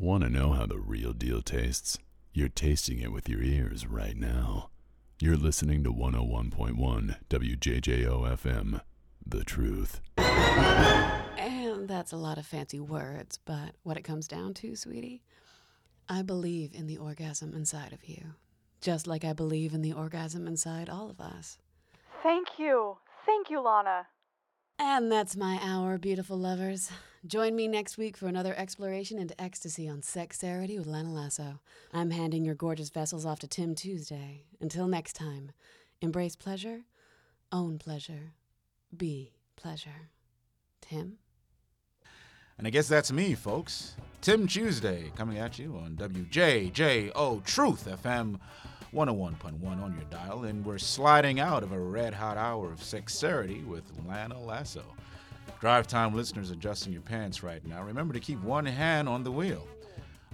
Want to know how the real deal tastes? You're tasting it with your ears right now. You're listening to 101.1 WJJO FM. The truth. And that's a lot of fancy words, but what it comes down to, sweetie, I believe in the orgasm inside of you. Just like I believe in the orgasm inside all of us. Thank you. Thank you, Lana. And that's my hour, beautiful lovers. Join me next week for another exploration into ecstasy on Sexarity with Lana Lasso. I'm handing your gorgeous vessels off to Tim Tuesday. Until next time, embrace pleasure, own pleasure, be pleasure. Tim? And I guess that's me, folks. Tim Tuesday coming at you on WJJO Truth FM 101.1 on your dial. And we're sliding out of a red hot hour of sexarity with Lana Lasso. Drive time listeners adjusting your pants right now. Remember to keep one hand on the wheel.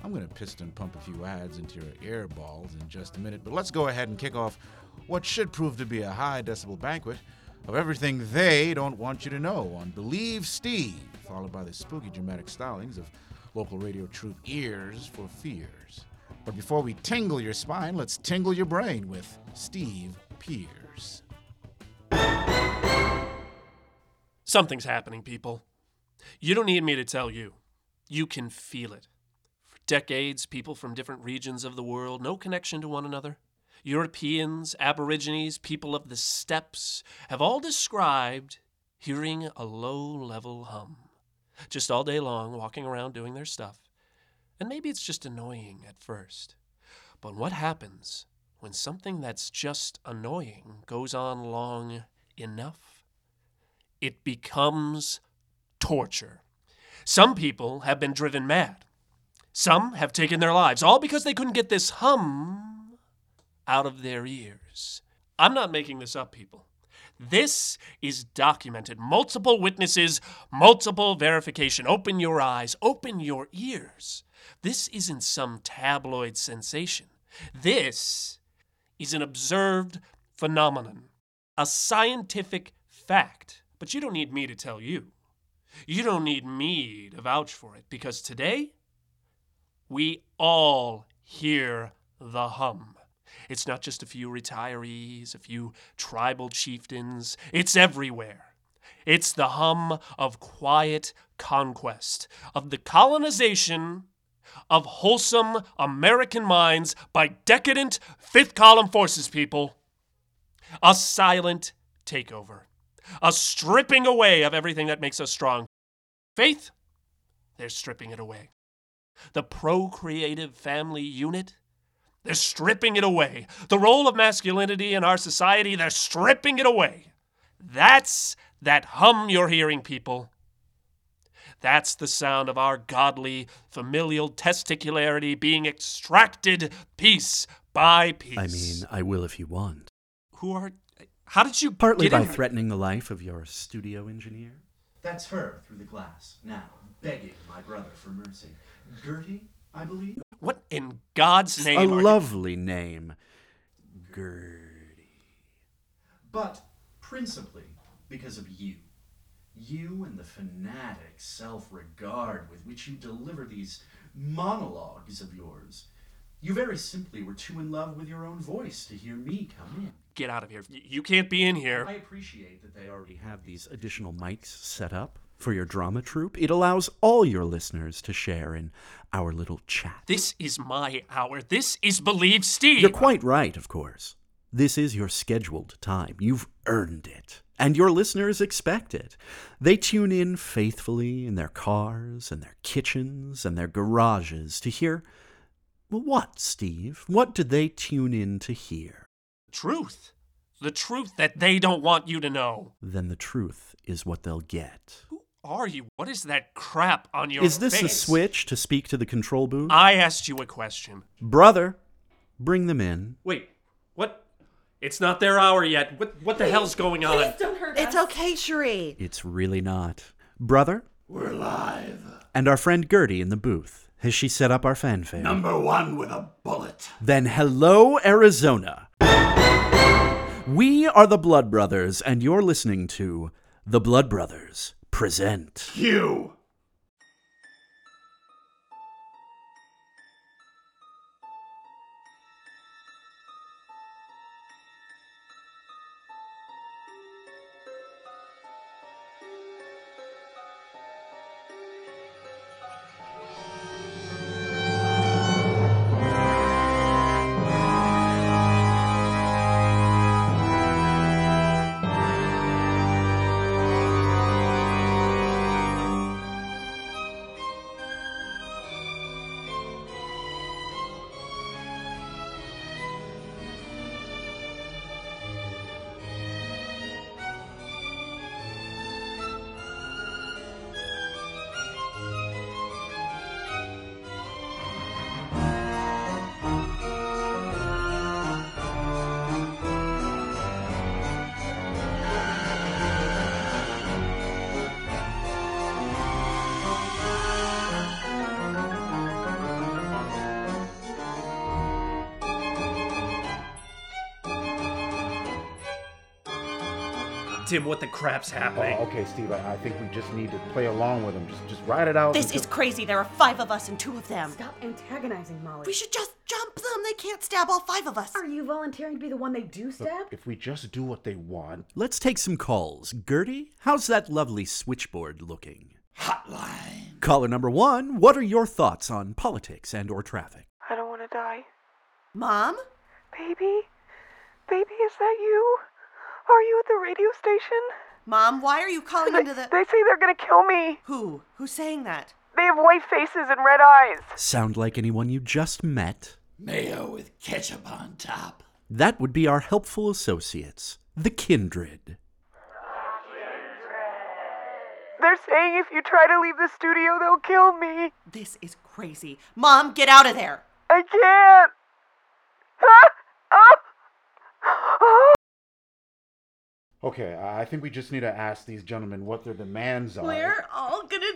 I'm going to piston pump a few ads into your ear balls in just a minute, but let's go ahead and kick off what should prove to be a high decibel banquet of everything they don't want you to know on Believe Steve, followed by the spooky dramatic stylings of local radio troupe ears for fears. But before we tingle your spine, let's tingle your brain with Steve Pierce. Something's happening, people. You don't need me to tell you. You can feel it. For decades, people from different regions of the world, no connection to one another. Europeans, Aborigines, people of the steppes have all described hearing a low level hum. Just all day long, walking around doing their stuff. And maybe it's just annoying at first. But what happens when something that's just annoying goes on long enough? It becomes torture. Some people have been driven mad. Some have taken their lives, all because they couldn't get this hum out of their ears. I'm not making this up, people. This is documented. Multiple witnesses, multiple verification. Open your eyes, open your ears. This isn't some tabloid sensation. This is an observed phenomenon, a scientific fact. But you don't need me to tell you. You don't need me to vouch for it because today we all hear the hum. It's not just a few retirees, a few tribal chieftains, it's everywhere. It's the hum of quiet conquest, of the colonization of wholesome American minds by decadent fifth column forces, people. A silent takeover, a stripping away of everything that makes us strong. Faith, they're stripping it away. The procreative family unit, they're stripping it away. The role of masculinity in our society, they're stripping it away. That's that hum you're hearing, people. That's the sound of our godly familial testicularity being extracted piece by piece. I mean, I will if you want. who are. How did you Partly get by in? threatening the life of your studio engineer. That's her through the glass, now begging my brother for mercy. Gertie, I believe? What in God's A name? are you- lovely name. Gertie. But principally because of you. You and the fanatic self regard with which you deliver these monologues of yours. You very simply were too in love with your own voice to hear me come in. Get out of here. You can't be in here. I appreciate that they already have these additional mics set up for your drama troupe. It allows all your listeners to share in our little chat. This is my hour. This is Believe Steve. You're quite right, of course. This is your scheduled time. You've earned it. And your listeners expect it. They tune in faithfully in their cars and their kitchens and their garages to hear. Well, what, Steve? What do they tune in to hear? truth. The truth that they don't want you to know. Then the truth is what they'll get. Who are you? What is that crap on your face? Is this a switch to speak to the control booth? I asked you a question. Brother, bring them in. Wait, what? It's not their hour yet. What what the hell's going on? Please don't hurt It's okay, Cherie. It's really not. Brother? We're live. And our friend Gertie in the booth. Has she set up our fanfare? Number one with a bullet. Then hello, Arizona. We are the Blood Brothers, and you're listening to The Blood Brothers Present. Cue. Tim, what the crap's oh, happening? Oh, okay, Steve. I, I think we just need to play along with him. Just, just ride it out. This until- is crazy. There are five of us and two of them. Stop antagonizing Molly. We should just jump them. They can't stab all five of us. Are you volunteering to be the one they do stab? If we just do what they want. Let's take some calls. Gertie, how's that lovely switchboard looking? Hotline. Caller number one, what are your thoughts on politics and or traffic? I don't want to die. Mom? Baby? Baby, is that you? Are you at the radio station? Mom, why are you calling into the. They say they're gonna kill me. Who? Who's saying that? They have white faces and red eyes. Sound like anyone you just met? Mayo with ketchup on top. That would be our helpful associates, the Kindred. They're saying if you try to leave the studio, they'll kill me. This is crazy. Mom, get out of there. I can't. Okay, I I think we just need to ask these gentlemen what their demands are. We're all gonna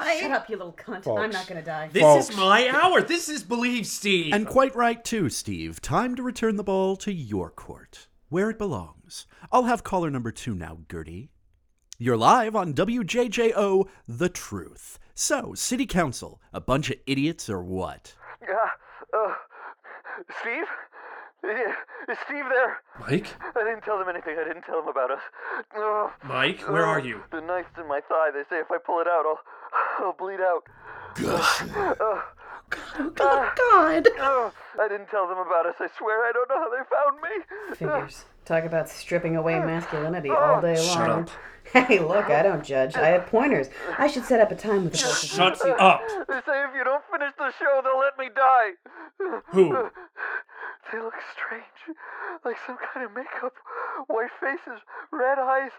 die. Shut up, you little cunt. I'm not gonna die. This Folks. is my hour. This is Believe Steve. And quite right, too, Steve. Time to return the ball to your court, where it belongs. I'll have caller number two now, Gertie. You're live on WJJO The Truth. So, City Council, a bunch of idiots or what? Uh, uh, Steve? Yeah, Is Steve there? Mike? I didn't tell them anything. I didn't tell them about us. Ugh. Mike, where are you? The knife's in my thigh. They say if I pull it out, I'll, I'll bleed out. Gusher. God, Oh, God. uh, I didn't tell them about us. I swear I don't know how they found me. Figures. Talk about stripping away masculinity all day long. Shut up. Hey, look, I don't judge. I have pointers. I should set up a time with the both of you. Shut up. They say if you don't finish the show, they'll let me die. Who? They look strange. Like some kind of makeup. White faces, red eyes.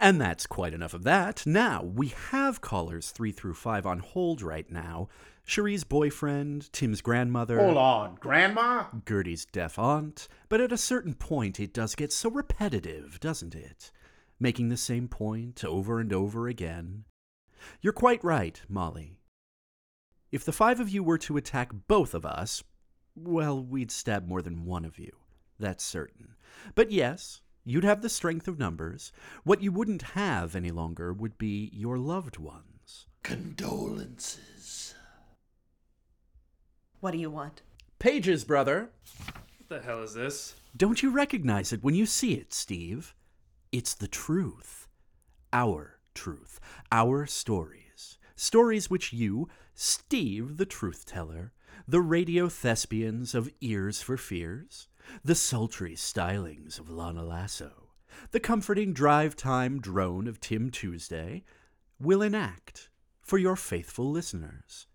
And that's quite enough of that. Now, we have callers three through five on hold right now. Cherie's boyfriend, Tim's grandmother. Hold on, Grandma? Gertie's deaf aunt, but at a certain point it does get so repetitive, doesn't it? Making the same point over and over again. You're quite right, Molly. If the five of you were to attack both of us, well, we'd stab more than one of you. That's certain. But yes, you'd have the strength of numbers. What you wouldn't have any longer would be your loved ones. Condolences. What do you want? Pages, brother. What the hell is this? Don't you recognize it when you see it, Steve? It's the truth. Our truth. Our stories. Stories which you, Steve the truth teller, the radio thespians of Ears for Fears, the sultry stylings of Lana Lasso, the comforting drive time drone of Tim Tuesday, will enact for your faithful listeners.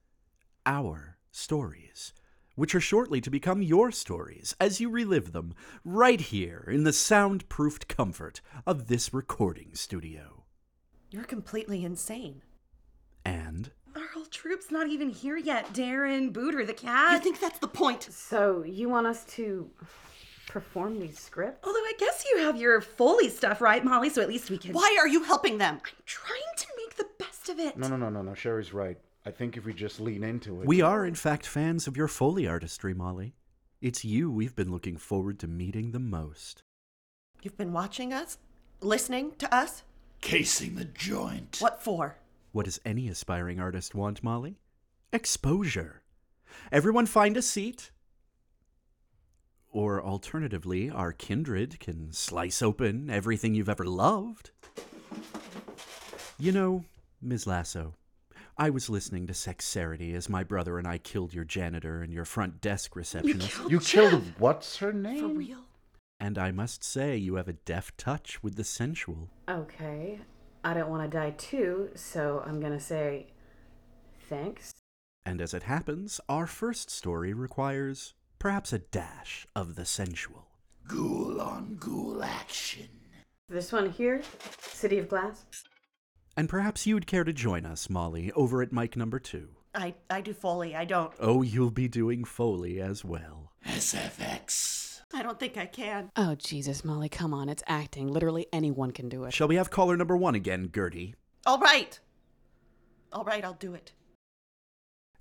Our stories, which are shortly to become your stories as you relive them right here in the soundproofed comfort of this recording studio. You're completely insane. And troupe's not even here yet. Darren, Booter, the cat. You think that's the point? So, you want us to perform these scripts? Although I guess you have your Foley stuff, right, Molly? So at least we can. Why are you helping them? I'm trying to make the best of it. No, no, no, no, no. Cherie's right. I think if we just lean into it. we are, in fact, fans of your Foley artistry, Molly. It's you we've been looking forward to meeting the most. You've been watching us? Listening to us? Casing the joint. What for? What does any aspiring artist want, Molly? Exposure. Everyone find a seat. Or alternatively, our kindred can slice open everything you've ever loved. You know, Ms. Lasso, I was listening to Sexarity as my brother and I killed your janitor and your front desk receptionist. You killed, You killed what's her name? For real? And I must say, you have a deft touch with the sensual. Okay. I don't want to die too, so I'm gonna say thanks. And as it happens, our first story requires perhaps a dash of the sensual. Ghoul on ghoul action. This one here, City of Glass. And perhaps you'd care to join us, Molly, over at mic number two. I, I do Foley. I don't. Oh, you'll be doing Foley as well. SFX. I don't think I can. Oh, Jesus, Molly, come on. It's acting. Literally anyone can do it. Shall we have caller number one again, Gertie? All right. All right, I'll do it.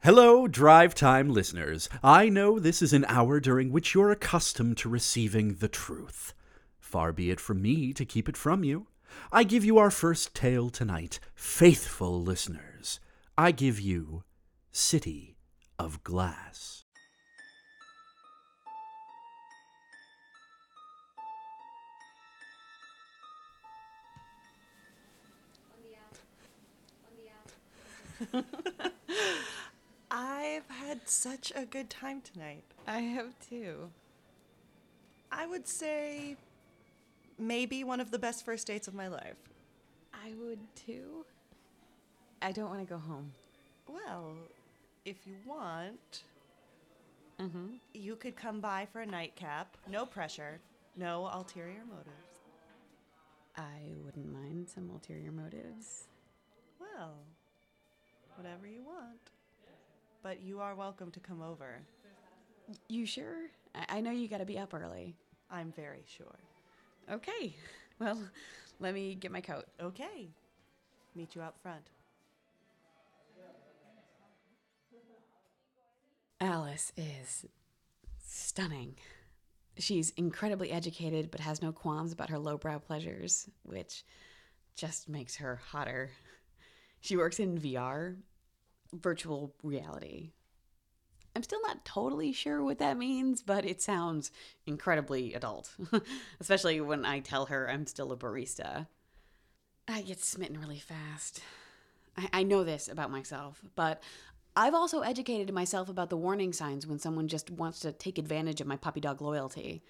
Hello, Drive Time listeners. I know this is an hour during which you're accustomed to receiving the truth. Far be it from me to keep it from you. I give you our first tale tonight, faithful listeners. I give you City of Glass. I've had such a good time tonight. I have too. I would say maybe one of the best first dates of my life. I would too. I don't want to go home. Well, if you want, Mm-hmm. you could come by for a nightcap. No pressure, no ulterior motives. I wouldn't mind some ulterior motives. Well, whatever you want. But you are welcome to come over. You sure? I, I know you got to be up early. I'm very sure. Okay. Well, let me get my coat. Okay. Meet you out front. Alice is stunning. She's incredibly educated, but has no qualms about her lowbrow pleasures, which just makes her hotter. She works in VR, virtual reality. I'm still not totally sure what that means, but it sounds incredibly adult, especially when I tell her I'm still a barista. I get smitten really fast. I, I know this about myself, but I've also educated myself about the warning signs when someone just wants to take advantage of my puppy dog loyalty.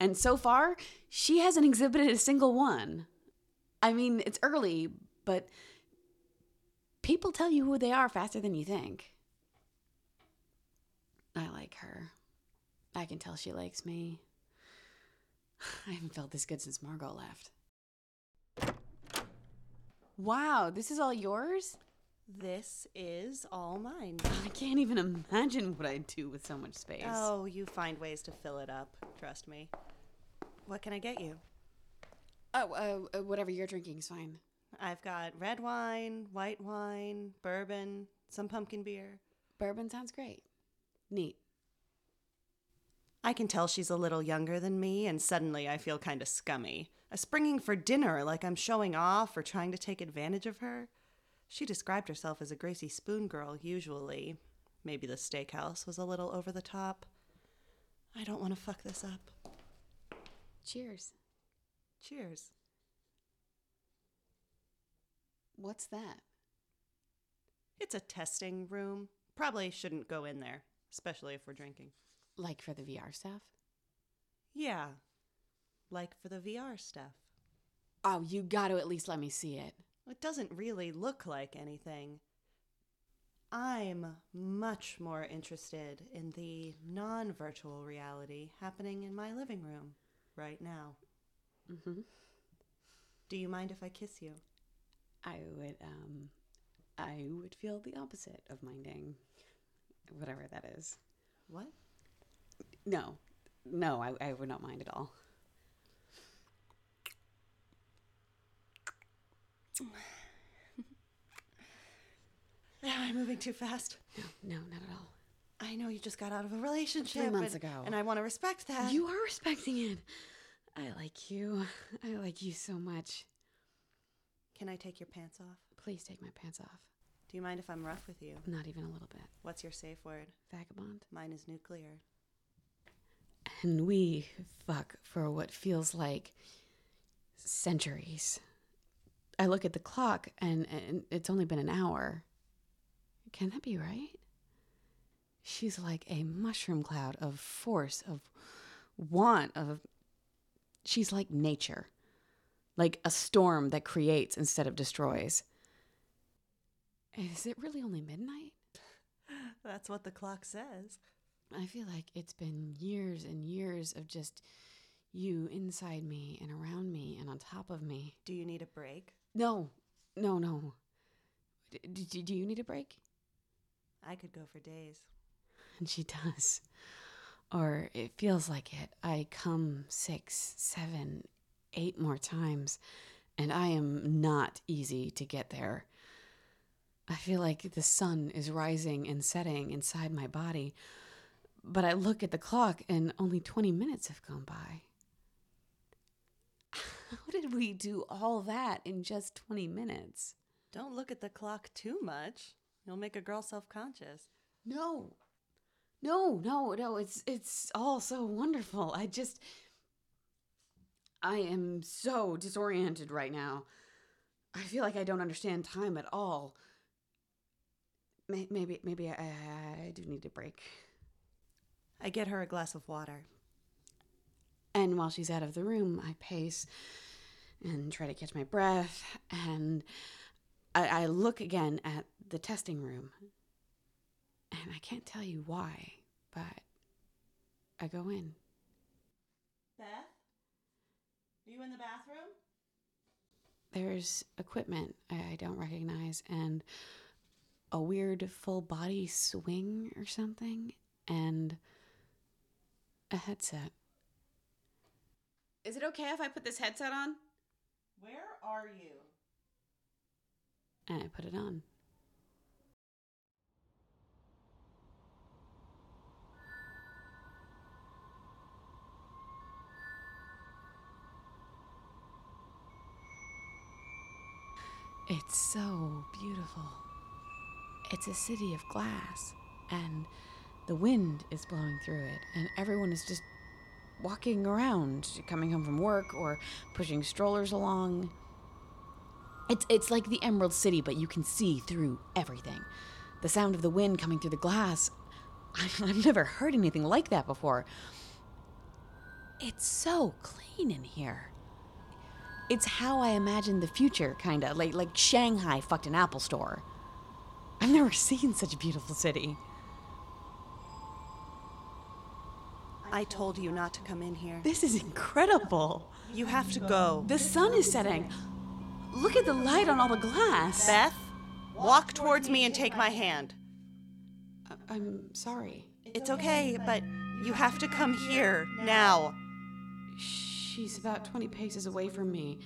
And so far, she hasn't exhibited a single one. I mean, it's early, but people tell you who they are faster than you think. I like her. I can tell she likes me. I haven't felt this good since Margot left. Wow, this is all yours? This is all mine. I can't even imagine what I'd do with so much space. Oh, you find ways to fill it up. Trust me. What can I get you? Oh, uh, uh, whatever you're drinking is fine. I've got red wine, white wine, bourbon, some pumpkin beer. Bourbon sounds great. Neat. I can tell she's a little younger than me, and suddenly I feel kind of scummy. A springing for dinner like I'm showing off or trying to take advantage of her. She described herself as a greasy spoon girl, usually. Maybe the steakhouse was a little over the top. I don't want to fuck this up. Cheers. Cheers. What's that? It's a testing room. Probably shouldn't go in there, especially if we're drinking. Like for the VR stuff? Yeah. Like for the VR stuff. Oh, you got to at least let me see it. It doesn't really look like anything. I'm much more interested in the non virtual reality happening in my living room right now. Mm-hmm. Do you mind if I kiss you? I would, um, I would feel the opposite of minding. Whatever that is. What? No. No, I, I would not mind at all. Am I moving too fast? No, no, not at all. I know you just got out of a relationship. Three months and, ago. And I want to respect that. You are respecting it. I like you. I like you so much. Can I take your pants off? Please take my pants off. Do you mind if I'm rough with you? Not even a little bit. What's your safe word? Vagabond. Mine is nuclear. And we fuck for what feels like centuries. I look at the clock and, and it's only been an hour. Can that be right? She's like a mushroom cloud of force, of want, of. She's like nature, like a storm that creates instead of destroys. Is it really only midnight? That's what the clock says. I feel like it's been years and years of just you inside me and around me and on top of me. Do you need a break? No, no, no. D- d- do you need a break? I could go for days. And she does. Or it feels like it. I come six, seven, eight more times, and I am not easy to get there. I feel like the sun is rising and setting inside my body. But I look at the clock and only 20 minutes have gone by. How did we do all that in just 20 minutes? Don't look at the clock too much. You'll make a girl self conscious. No. No, no, no. It's it's all so wonderful. I just I am so disoriented right now. I feel like I don't understand time at all. Maybe maybe I, I do need a break. I get her a glass of water. And while she's out of the room, I pace and try to catch my breath. And I, I look again at the testing room. And I can't tell you why, but I go in. Beth? Are you in the bathroom? There's equipment I I don't recognize and a weird full body swing or something and a headset. Is it okay if I put this headset on? Where are you? And I put it on. It's so beautiful. It's a city of glass, and the wind is blowing through it, and everyone is just walking around, coming home from work or pushing strollers along. It's it's like the Emerald City, but you can see through everything. The sound of the wind coming through the glass. I've never heard anything like that before. It's so clean in here. It's how I imagine the future, kinda like like Shanghai fucked an Apple store. I've never seen such a beautiful city. I told you not to come in here. This is incredible. You have to go. The sun is setting. Look at the light on all the glass. Beth, walk towards me and take my hand. I- I'm sorry. It's okay, but you have to come here now. She's about 20 paces away from me.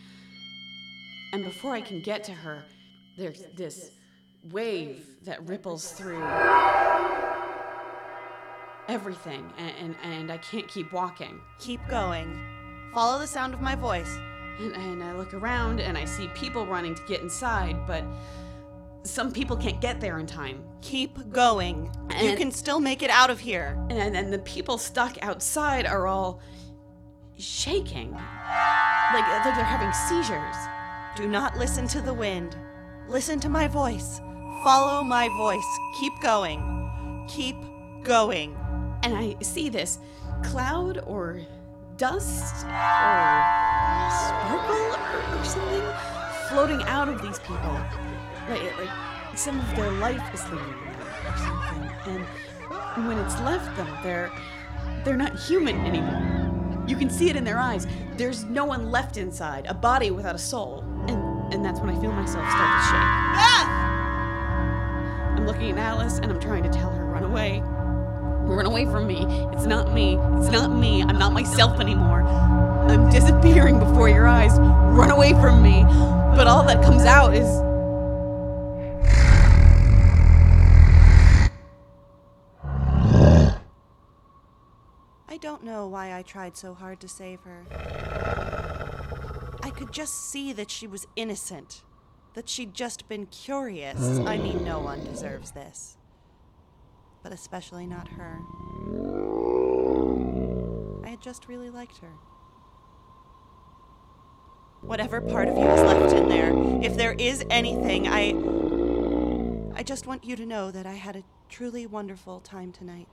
And before I can get to her, there's this wave that ripples through everything, and, and, and I can't keep walking. Keep going. Follow the sound of my voice. And, and I look around and I see people running to get inside, but some people can't get there in time. Keep going. you can still make it out of here. And, and the people stuck outside are all shaking. Like, like they're having seizures. Do not listen to the wind. Listen to my voice. Follow my voice. Keep going. Keep going. And I see this cloud or dust or sparkle or, something floating out of these people. Like, like some of their life is leaving them or something. And when it's left them, they're they're not human anymore. You can see it in their eyes. There's no one left inside, a body without a soul. And and that's when I feel myself start to shake. Beth! I'm looking at Alice and I'm trying to tell her, run away. Run away from me. It's not me. It's not me. I'm not myself anymore. I'm disappearing before your eyes. Run away from me. But all that comes out is. Know why I tried so hard to save her. I could just see that she was innocent, that she'd just been curious. I mean, no one deserves this, but especially not her. I had just really liked her. Whatever part of you is left in there, if there is anything, I. I just want you to know that I had a truly wonderful time tonight.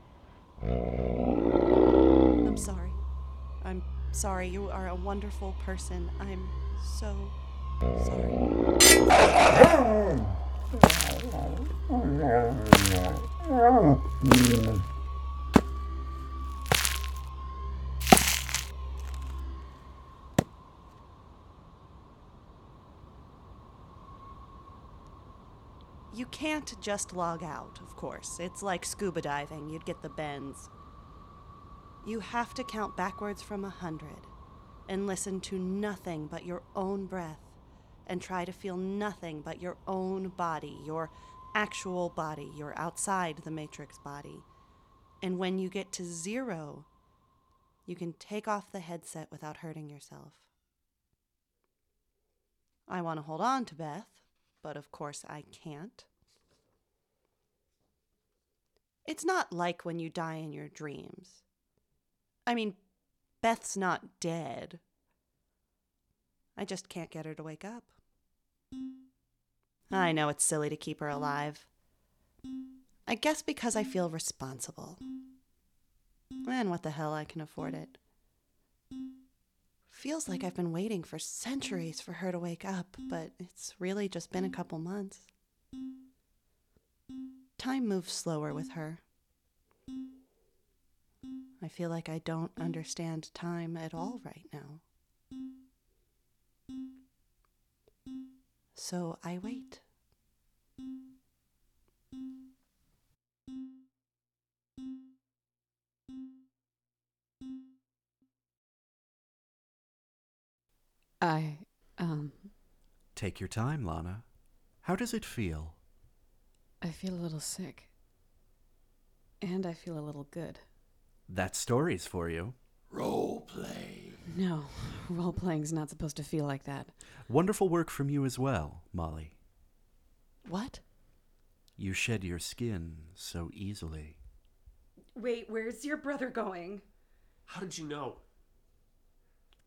Sorry. You are a wonderful person. I'm so sorry. You can't just log out, of course. It's like scuba diving, you'd get the bends. You have to count backwards from a hundred and listen to nothing but your own breath and try to feel nothing but your own body, your actual body. You're outside the matrix body. And when you get to zero, you can take off the headset without hurting yourself. I want to hold on to Beth, but of course I can't. It's not like when you die in your dreams. I mean, Beth's not dead. I just can't get her to wake up. I know it's silly to keep her alive. I guess because I feel responsible. And what the hell, I can afford it. Feels like I've been waiting for centuries for her to wake up, but it's really just been a couple months. Time moves slower with her. I feel like I don't understand time at all right now. So I wait. I, um, Take your time, Lana. How does it feel? I feel a little sick. And I feel a little good. That story's for you. Role play. No, role playing's not supposed to feel like that. Wonderful work from you as well, Molly. What? You shed your skin so easily. Wait, where's your brother going? How did you know?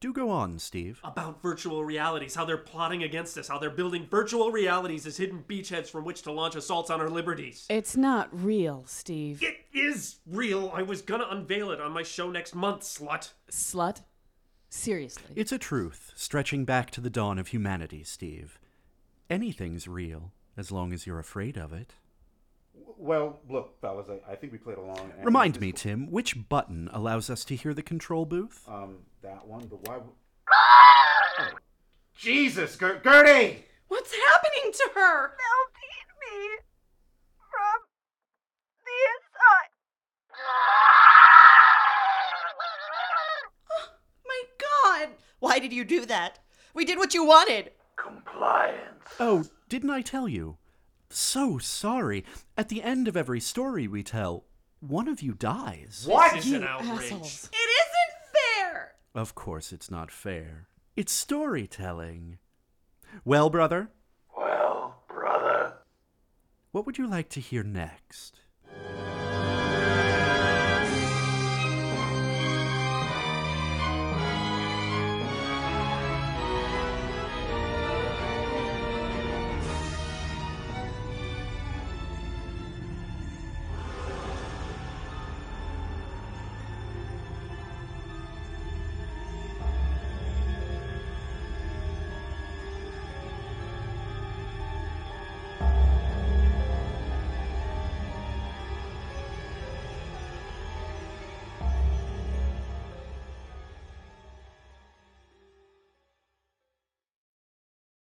Do go on, Steve. About virtual realities, how they're plotting against us, how they're building virtual realities as hidden beachheads from which to launch assaults on our liberties. It's not real, Steve. It is real. I was gonna unveil it on my show next month, slut. Slut? Seriously. It's a truth stretching back to the dawn of humanity, Steve. Anything's real as long as you're afraid of it. Well, look, fellas, I, I think we played along. and Remind me, Tim, which button allows us to hear the control booth? Um, that one, but why? w- Oh, Jesus, Ger- Gertie! What's happening to her? Melting me from the inside. My God! Why did you do that? We did what you wanted! Compliance. Oh, didn't I tell you? So sorry. At the end of every story we tell, one of you dies. What? This is an You outrage. assholes. It isn't fair! Of course, it's not fair. It's storytelling. Well, brother, Well, brother. what would you like to hear next?